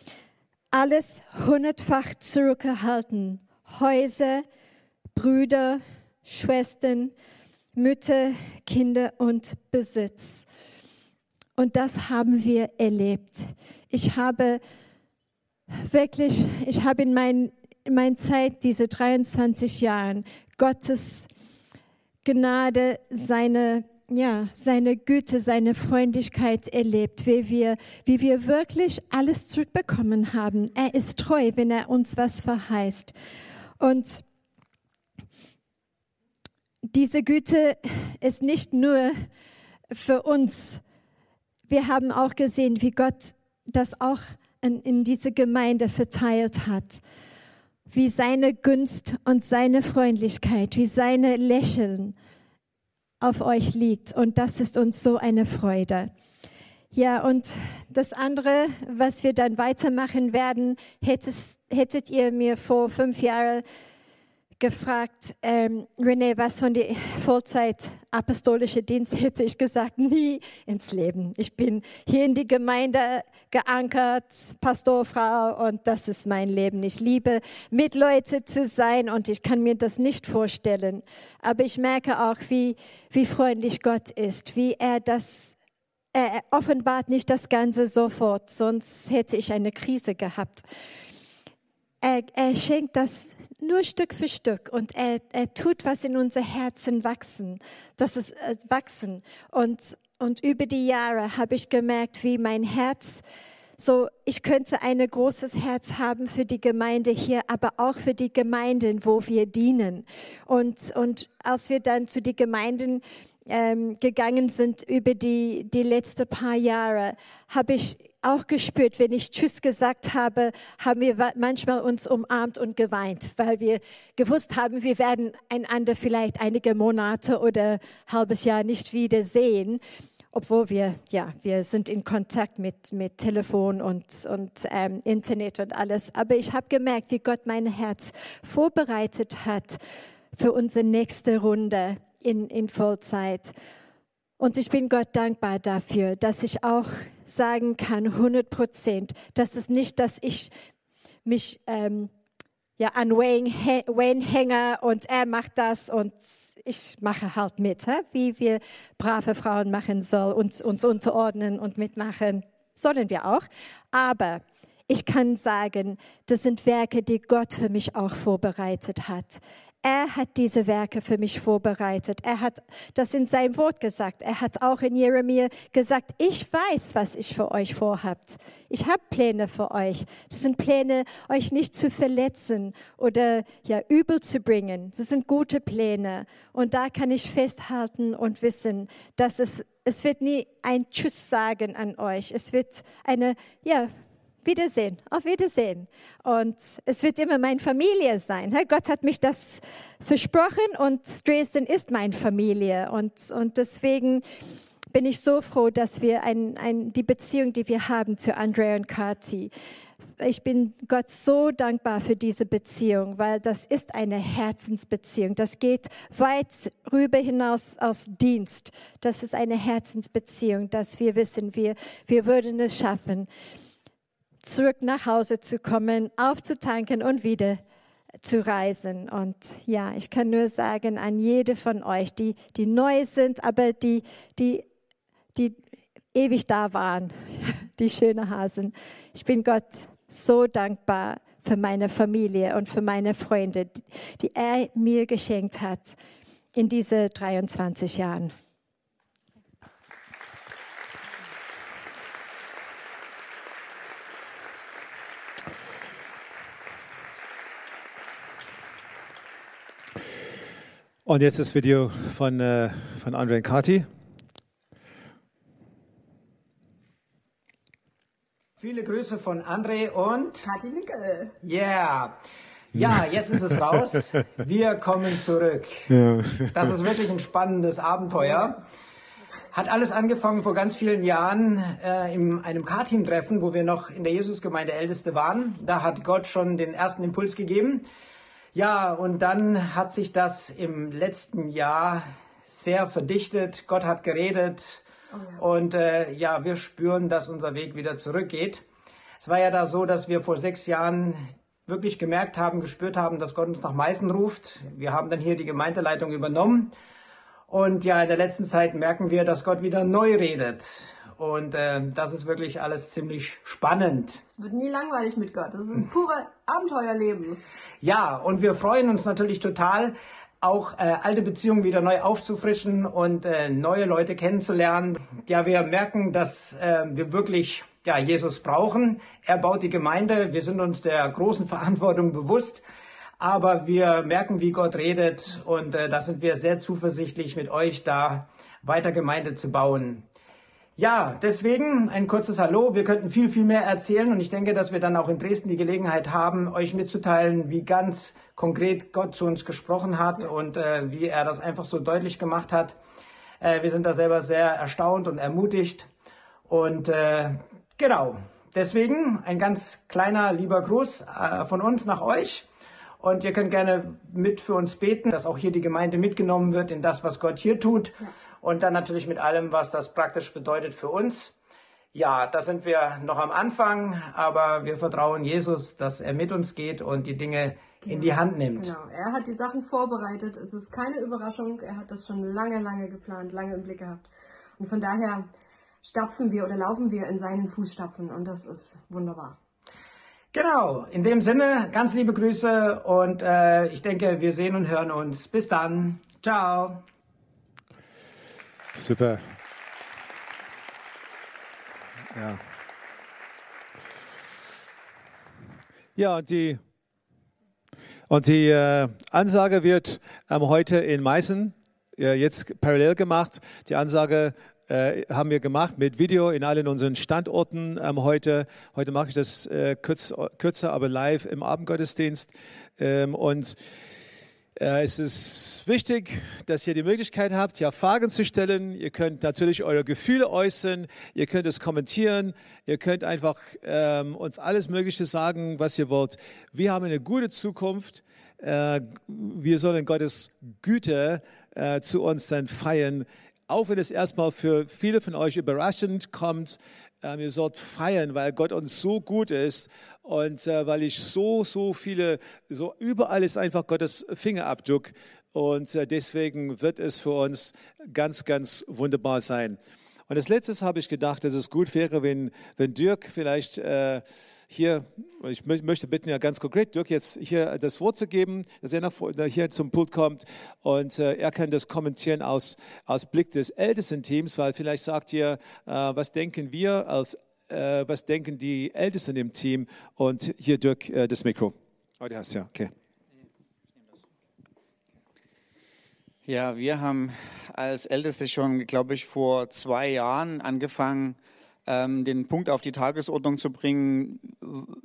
alles hundertfach zurückerhalten. Häuser, Brüder, Schwestern, Mütter, Kinder und Besitz. Und das haben wir erlebt. Ich habe wirklich, ich habe in meiner mein Zeit, diese 23 Jahren, Gottes Gnade, seine, ja, seine Güte, seine Freundlichkeit erlebt, wie wir, wie wir wirklich alles zurückbekommen haben. Er ist treu, wenn er uns was verheißt. Und diese Güte ist nicht nur für uns. Wir haben auch gesehen, wie Gott das auch in, in diese Gemeinde verteilt hat. Wie seine Gunst und seine Freundlichkeit, wie seine Lächeln auf euch liegt. Und das ist uns so eine Freude. Ja, und das andere, was wir dann weitermachen werden, hättest, hättet ihr mir vor fünf Jahren gefragt, ähm, René, was von der Vollzeit apostolische Dienst hätte ich gesagt, nie ins Leben. Ich bin hier in die Gemeinde geankert, Pastorfrau und das ist mein Leben. Ich liebe, mit Leuten zu sein und ich kann mir das nicht vorstellen. Aber ich merke auch, wie, wie freundlich Gott ist, wie er das er offenbart nicht das Ganze sofort, sonst hätte ich eine Krise gehabt. Er, er schenkt das nur Stück für Stück und er, er tut was in unser Herzen wachsen, das ist äh, wachsen. Und, und über die Jahre habe ich gemerkt, wie mein Herz so, ich könnte ein großes Herz haben für die Gemeinde hier, aber auch für die Gemeinden, wo wir dienen. Und, und als wir dann zu den Gemeinden ähm, gegangen sind über die, die letzten paar Jahre, habe ich auch gespürt, wenn ich Tschüss gesagt habe, haben wir manchmal uns umarmt und geweint, weil wir gewusst haben, wir werden einander vielleicht einige Monate oder halbes Jahr nicht wiedersehen obwohl wir, ja, wir sind in Kontakt mit, mit Telefon und, und ähm, Internet und alles. Aber ich habe gemerkt, wie Gott mein Herz vorbereitet hat für unsere nächste Runde in, in Vollzeit. Und ich bin Gott dankbar dafür, dass ich auch sagen kann, 100 Prozent, dass es nicht, dass ich mich ähm, ja, an Wayne, Wayne hänge und er macht das und ich mache halt mit, hä? wie wir brave Frauen machen sollen, uns, uns unterordnen und mitmachen. Sollen wir auch. Aber ich kann sagen, das sind Werke, die Gott für mich auch vorbereitet hat. Er hat diese Werke für mich vorbereitet. Er hat das in seinem Wort gesagt. Er hat auch in Jeremia gesagt, ich weiß, was ich für euch vorhabt. Ich habe Pläne für euch. Das sind Pläne, euch nicht zu verletzen oder ja, übel zu bringen. Das sind gute Pläne. Und da kann ich festhalten und wissen, dass es, es wird nie ein Tschüss sagen an euch. Es wird eine, ja, Wiedersehen, auf Wiedersehen. Und es wird immer meine Familie sein. Gott hat mich das versprochen und Dresden ist meine Familie. Und, und deswegen bin ich so froh, dass wir ein, ein, die Beziehung, die wir haben zu Andrea und Kati, ich bin Gott so dankbar für diese Beziehung, weil das ist eine Herzensbeziehung. Das geht weit rüber hinaus aus Dienst. Das ist eine Herzensbeziehung, dass wir wissen, wir, wir würden es schaffen zurück nach Hause zu kommen, aufzutanken und wieder zu reisen. Und ja, ich kann nur sagen an jede von euch, die, die neu sind, aber die, die, die ewig da waren, die schönen Hasen. Ich bin Gott so dankbar für meine Familie und für meine Freunde, die er mir geschenkt hat in diese 23 Jahren. Und jetzt das Video von, äh, von Andre und Kati. Viele Grüße von Andre und Kati Nickel. Yeah. Ja, jetzt ist es raus. Wir kommen zurück. Ja. Das ist wirklich ein spannendes Abenteuer. Hat alles angefangen vor ganz vielen Jahren äh, in einem K-Team-Treffen, wo wir noch in der Jesusgemeinde Älteste waren. Da hat Gott schon den ersten Impuls gegeben. Ja, und dann hat sich das im letzten Jahr sehr verdichtet. Gott hat geredet oh und äh, ja, wir spüren, dass unser Weg wieder zurückgeht. Es war ja da so, dass wir vor sechs Jahren wirklich gemerkt haben, gespürt haben, dass Gott uns nach Meißen ruft. Wir haben dann hier die Gemeindeleitung übernommen. Und ja, in der letzten Zeit merken wir, dass Gott wieder neu redet. Und äh, das ist wirklich alles ziemlich spannend. Es wird nie langweilig mit Gott. Das ist pure Abenteuerleben. Ja, und wir freuen uns natürlich total, auch äh, alte Beziehungen wieder neu aufzufrischen und äh, neue Leute kennenzulernen. Ja, wir merken, dass äh, wir wirklich ja, Jesus brauchen. Er baut die Gemeinde. Wir sind uns der großen Verantwortung bewusst. Aber wir merken, wie Gott redet und äh, da sind wir sehr zuversichtlich, mit euch da weiter Gemeinde zu bauen. Ja, deswegen ein kurzes Hallo. Wir könnten viel, viel mehr erzählen und ich denke, dass wir dann auch in Dresden die Gelegenheit haben, euch mitzuteilen, wie ganz konkret Gott zu uns gesprochen hat und äh, wie er das einfach so deutlich gemacht hat. Äh, wir sind da selber sehr erstaunt und ermutigt und äh, genau. Deswegen ein ganz kleiner lieber Gruß äh, von uns nach euch Und ihr könnt gerne mit für uns beten, dass auch hier die Gemeinde mitgenommen wird in das, was Gott hier tut. Und dann natürlich mit allem, was das praktisch bedeutet für uns. Ja, da sind wir noch am Anfang, aber wir vertrauen Jesus, dass er mit uns geht und die Dinge genau. in die Hand nimmt. Genau, er hat die Sachen vorbereitet. Es ist keine Überraschung. Er hat das schon lange, lange geplant, lange im Blick gehabt. Und von daher stapfen wir oder laufen wir in seinen Fußstapfen und das ist wunderbar. Genau, in dem Sinne, ganz liebe Grüße und äh, ich denke, wir sehen und hören uns. Bis dann. Ciao. Super. Ja. Ja, die, und die äh, Ansage wird ähm, heute in Meißen äh, jetzt parallel gemacht. Die Ansage äh, haben wir gemacht mit Video in allen unseren Standorten ähm, heute. Heute mache ich das äh, kürz, kürzer, aber live im Abendgottesdienst. Ähm, und es ist wichtig, dass ihr die Möglichkeit habt, hier Fragen zu stellen. Ihr könnt natürlich eure Gefühle äußern, ihr könnt es kommentieren, ihr könnt einfach ähm, uns alles Mögliche sagen, was ihr wollt. Wir haben eine gute Zukunft. Äh, wir sollen Gottes Güte äh, zu uns dann feiern auch wenn es erstmal für viele von euch überraschend kommt, ähm, ihr sollt feiern, weil Gott uns so gut ist und äh, weil ich so, so viele, so überall ist einfach Gottes Fingerabdruck und äh, deswegen wird es für uns ganz, ganz wunderbar sein. Und als letztes habe ich gedacht, dass es gut wäre, wenn, wenn Dirk vielleicht äh, hier, ich möchte bitten, ja ganz konkret, Dirk jetzt hier das Wort zu geben, dass er nach, hier zum Pult kommt und äh, er kann das kommentieren aus, aus Blick des Ältestenteams, weil vielleicht sagt ihr, äh, was denken wir als, äh, was denken die Ältesten im Team und hier Dirk das Mikro. Oh, du hast ja, okay. Ja, wir haben als Älteste schon, glaube ich, vor zwei Jahren angefangen, den Punkt auf die Tagesordnung zu bringen,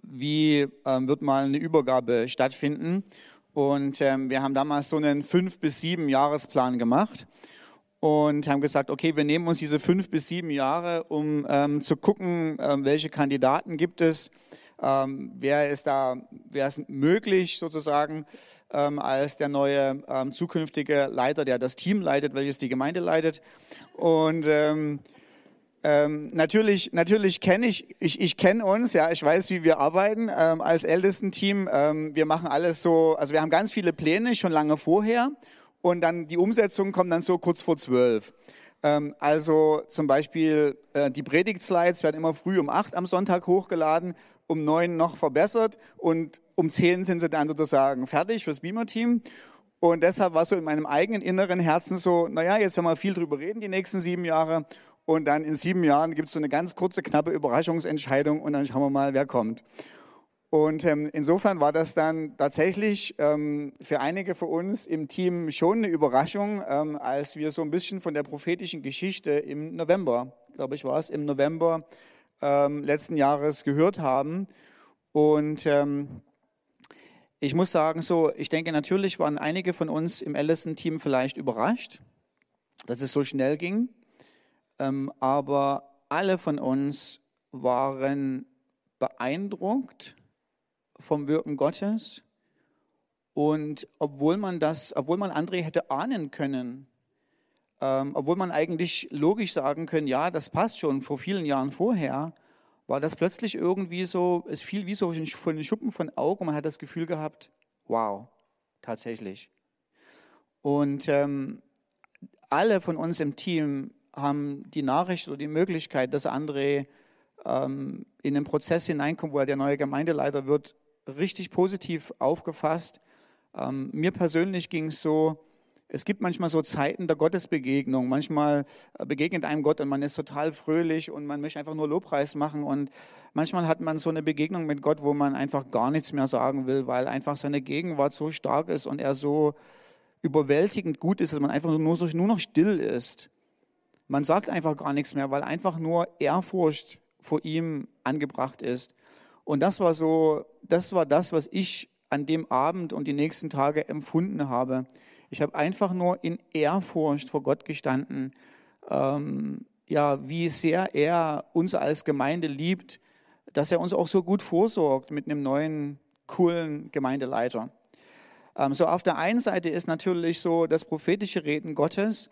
wie ähm, wird mal eine Übergabe stattfinden. Und ähm, wir haben damals so einen fünf bis sieben Jahresplan gemacht und haben gesagt, okay, wir nehmen uns diese fünf bis sieben Jahre, um ähm, zu gucken, ähm, welche Kandidaten gibt es, ähm, wer ist da, wer ist möglich sozusagen ähm, als der neue ähm, zukünftige Leiter, der das Team leitet, welches die Gemeinde leitet. Und ähm, natürlich, natürlich kenne ich, ich, ich kenne uns, ja, ich weiß, wie wir arbeiten ähm, als Ältestenteam. Ähm, wir machen alles so, also wir haben ganz viele Pläne schon lange vorher und dann die Umsetzung kommt dann so kurz vor zwölf. Ähm, also zum Beispiel äh, die Predigtslides werden immer früh um acht am Sonntag hochgeladen, um neun noch verbessert und um zehn sind sie dann sozusagen fertig fürs Beamer-Team. Und deshalb war so in meinem eigenen inneren Herzen so, naja, jetzt werden wir viel drüber reden die nächsten sieben Jahre. Und dann in sieben Jahren gibt es so eine ganz kurze, knappe Überraschungsentscheidung und dann schauen wir mal, wer kommt. Und ähm, insofern war das dann tatsächlich ähm, für einige von uns im Team schon eine Überraschung, ähm, als wir so ein bisschen von der prophetischen Geschichte im November, glaube ich war es, im November ähm, letzten Jahres gehört haben. Und ähm, ich muss sagen, so, ich denke, natürlich waren einige von uns im Ellison-Team vielleicht überrascht, dass es so schnell ging. Ähm, aber alle von uns waren beeindruckt vom Wirken Gottes. Und obwohl man das, obwohl man André hätte ahnen können, ähm, obwohl man eigentlich logisch sagen können, ja, das passt schon vor vielen Jahren vorher, war das plötzlich irgendwie so, es fiel wie so von den Schuppen von Augen man hat das Gefühl gehabt, wow, tatsächlich. Und ähm, alle von uns im Team haben die Nachricht oder die Möglichkeit, dass André ähm, in den Prozess hineinkommt, wo er der neue Gemeindeleiter wird, richtig positiv aufgefasst. Ähm, mir persönlich ging es so, es gibt manchmal so Zeiten der Gottesbegegnung. Manchmal äh, begegnet einem Gott und man ist total fröhlich und man möchte einfach nur Lobpreis machen. Und manchmal hat man so eine Begegnung mit Gott, wo man einfach gar nichts mehr sagen will, weil einfach seine Gegenwart so stark ist und er so überwältigend gut ist, dass man einfach nur, nur noch still ist. Man sagt einfach gar nichts mehr, weil einfach nur Ehrfurcht vor ihm angebracht ist. Und das war so, das war das, was ich an dem Abend und die nächsten Tage empfunden habe. Ich habe einfach nur in Ehrfurcht vor Gott gestanden, ähm, ja, wie sehr er uns als Gemeinde liebt, dass er uns auch so gut vorsorgt mit einem neuen, coolen Gemeindeleiter. Ähm, so auf der einen Seite ist natürlich so das prophetische Reden Gottes.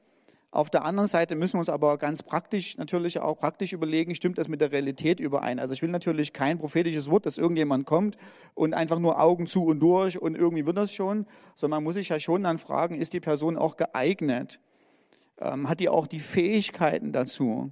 Auf der anderen Seite müssen wir uns aber ganz praktisch natürlich auch praktisch überlegen, stimmt das mit der Realität überein? Also ich will natürlich kein prophetisches Wort, dass irgendjemand kommt und einfach nur Augen zu und durch und irgendwie wird das schon, sondern man muss sich ja schon dann fragen, ist die Person auch geeignet? Ähm, hat die auch die Fähigkeiten dazu?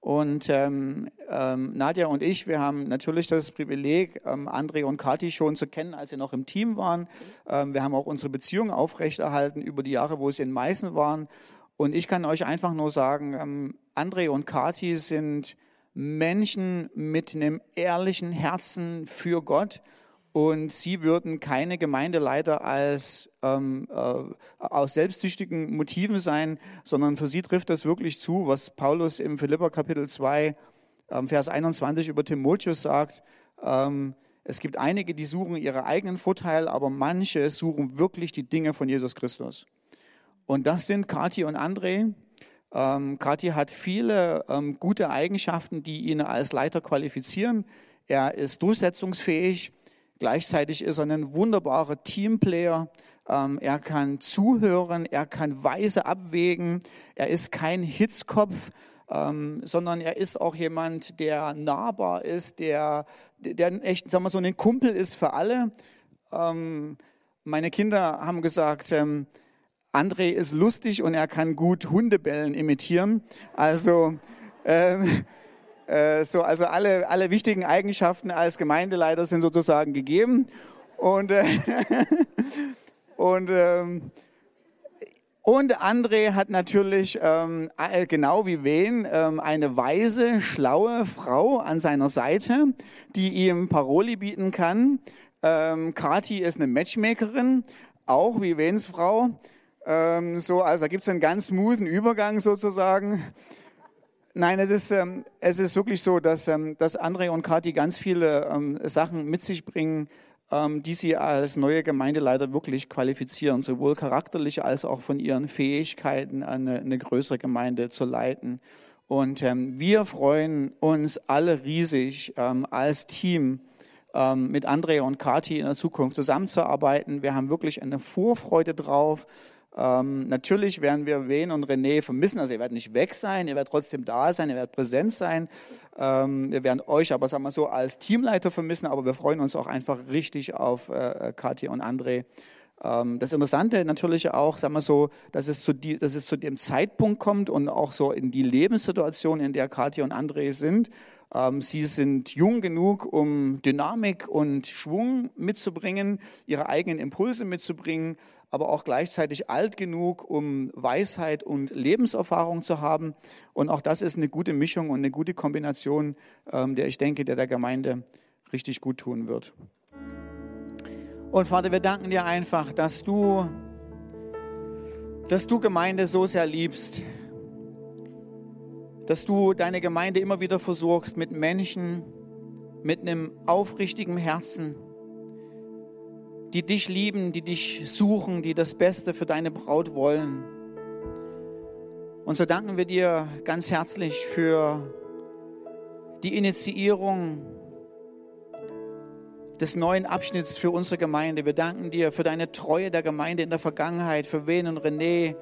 Und ähm, ähm, Nadja und ich, wir haben natürlich das Privileg, ähm, André und Kathi schon zu kennen, als sie noch im Team waren. Ähm, wir haben auch unsere Beziehung aufrechterhalten über die Jahre, wo sie in Meißen waren. Und ich kann euch einfach nur sagen, ähm, André und Kathi sind Menschen mit einem ehrlichen Herzen für Gott und sie würden keine Gemeindeleiter als ähm, äh, aus selbstsüchtigen Motiven sein, sondern für sie trifft das wirklich zu, was Paulus im Philipper Kapitel 2, ähm, Vers 21 über Timotheus sagt. Ähm, es gibt einige, die suchen ihre eigenen Vorteile, aber manche suchen wirklich die Dinge von Jesus Christus. Und das sind Kathi und André. Ähm, Kathi hat viele ähm, gute Eigenschaften, die ihn als Leiter qualifizieren. Er ist durchsetzungsfähig. Gleichzeitig ist er ein wunderbarer Teamplayer. Ähm, er kann zuhören, er kann weise abwägen. Er ist kein Hitzkopf, ähm, sondern er ist auch jemand, der nahbar ist, der, der echt, sagen wir so, ein Kumpel ist für alle. Ähm, meine Kinder haben gesagt, ähm, André ist lustig und er kann gut Hundebellen imitieren. Also ähm, äh, so, also alle, alle wichtigen Eigenschaften als Gemeindeleiter sind sozusagen gegeben. Und, äh, und, ähm, und André hat natürlich, ähm, äh, genau wie wen, ähm, eine weise, schlaue Frau an seiner Seite, die ihm Paroli bieten kann. Ähm, Kati ist eine Matchmakerin, auch wie Wens Frau. Ähm, so, also da gibt es einen ganz smoothen Übergang sozusagen. Nein, es ist, ähm, es ist wirklich so, dass, ähm, dass André und Kathi ganz viele ähm, Sachen mit sich bringen, ähm, die sie als neue Gemeindeleiter wirklich qualifizieren, sowohl charakterlich als auch von ihren Fähigkeiten, eine, eine größere Gemeinde zu leiten. Und ähm, wir freuen uns alle riesig ähm, als Team mit André und Kathi in der Zukunft zusammenzuarbeiten. Wir haben wirklich eine Vorfreude drauf. Ähm, natürlich werden wir Wen und René vermissen. Also ihr werdet nicht weg sein, ihr werdet trotzdem da sein, ihr werdet präsent sein. Ähm, wir werden euch aber, sagen wir so, als Teamleiter vermissen, aber wir freuen uns auch einfach richtig auf äh, Katja und André. Ähm, das Interessante natürlich auch, sagen wir so, dass es, zu die, dass es zu dem Zeitpunkt kommt und auch so in die Lebenssituation, in der Katja und André sind, sie sind jung genug, um Dynamik und Schwung mitzubringen, ihre eigenen Impulse mitzubringen, aber auch gleichzeitig alt genug, um Weisheit und Lebenserfahrung zu haben. Und auch das ist eine gute Mischung und eine gute Kombination, ähm, der ich denke, der der Gemeinde richtig gut tun wird. Und Vater, wir danken dir einfach, dass du, dass du Gemeinde so sehr liebst, dass du deine Gemeinde immer wieder versorgst mit Menschen, mit einem aufrichtigen Herzen, die dich lieben, die dich suchen, die das Beste für deine Braut wollen. Und so danken wir dir ganz herzlich für die Initiierung des neuen Abschnitts für unsere Gemeinde. Wir danken dir für deine Treue der Gemeinde in der Vergangenheit, für Wen und René,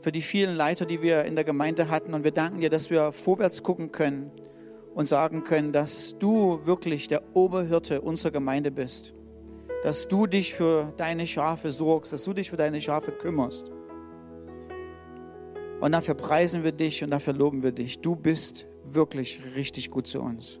für die vielen Leiter, die wir in der Gemeinde hatten. Und wir danken dir, dass wir vorwärts gucken können und sagen können, dass du wirklich der Oberhirte unserer Gemeinde bist. Dass du dich für deine Schafe sorgst, dass du dich für deine Schafe kümmerst. Und dafür preisen wir dich und dafür loben wir dich. Du bist wirklich richtig gut zu uns.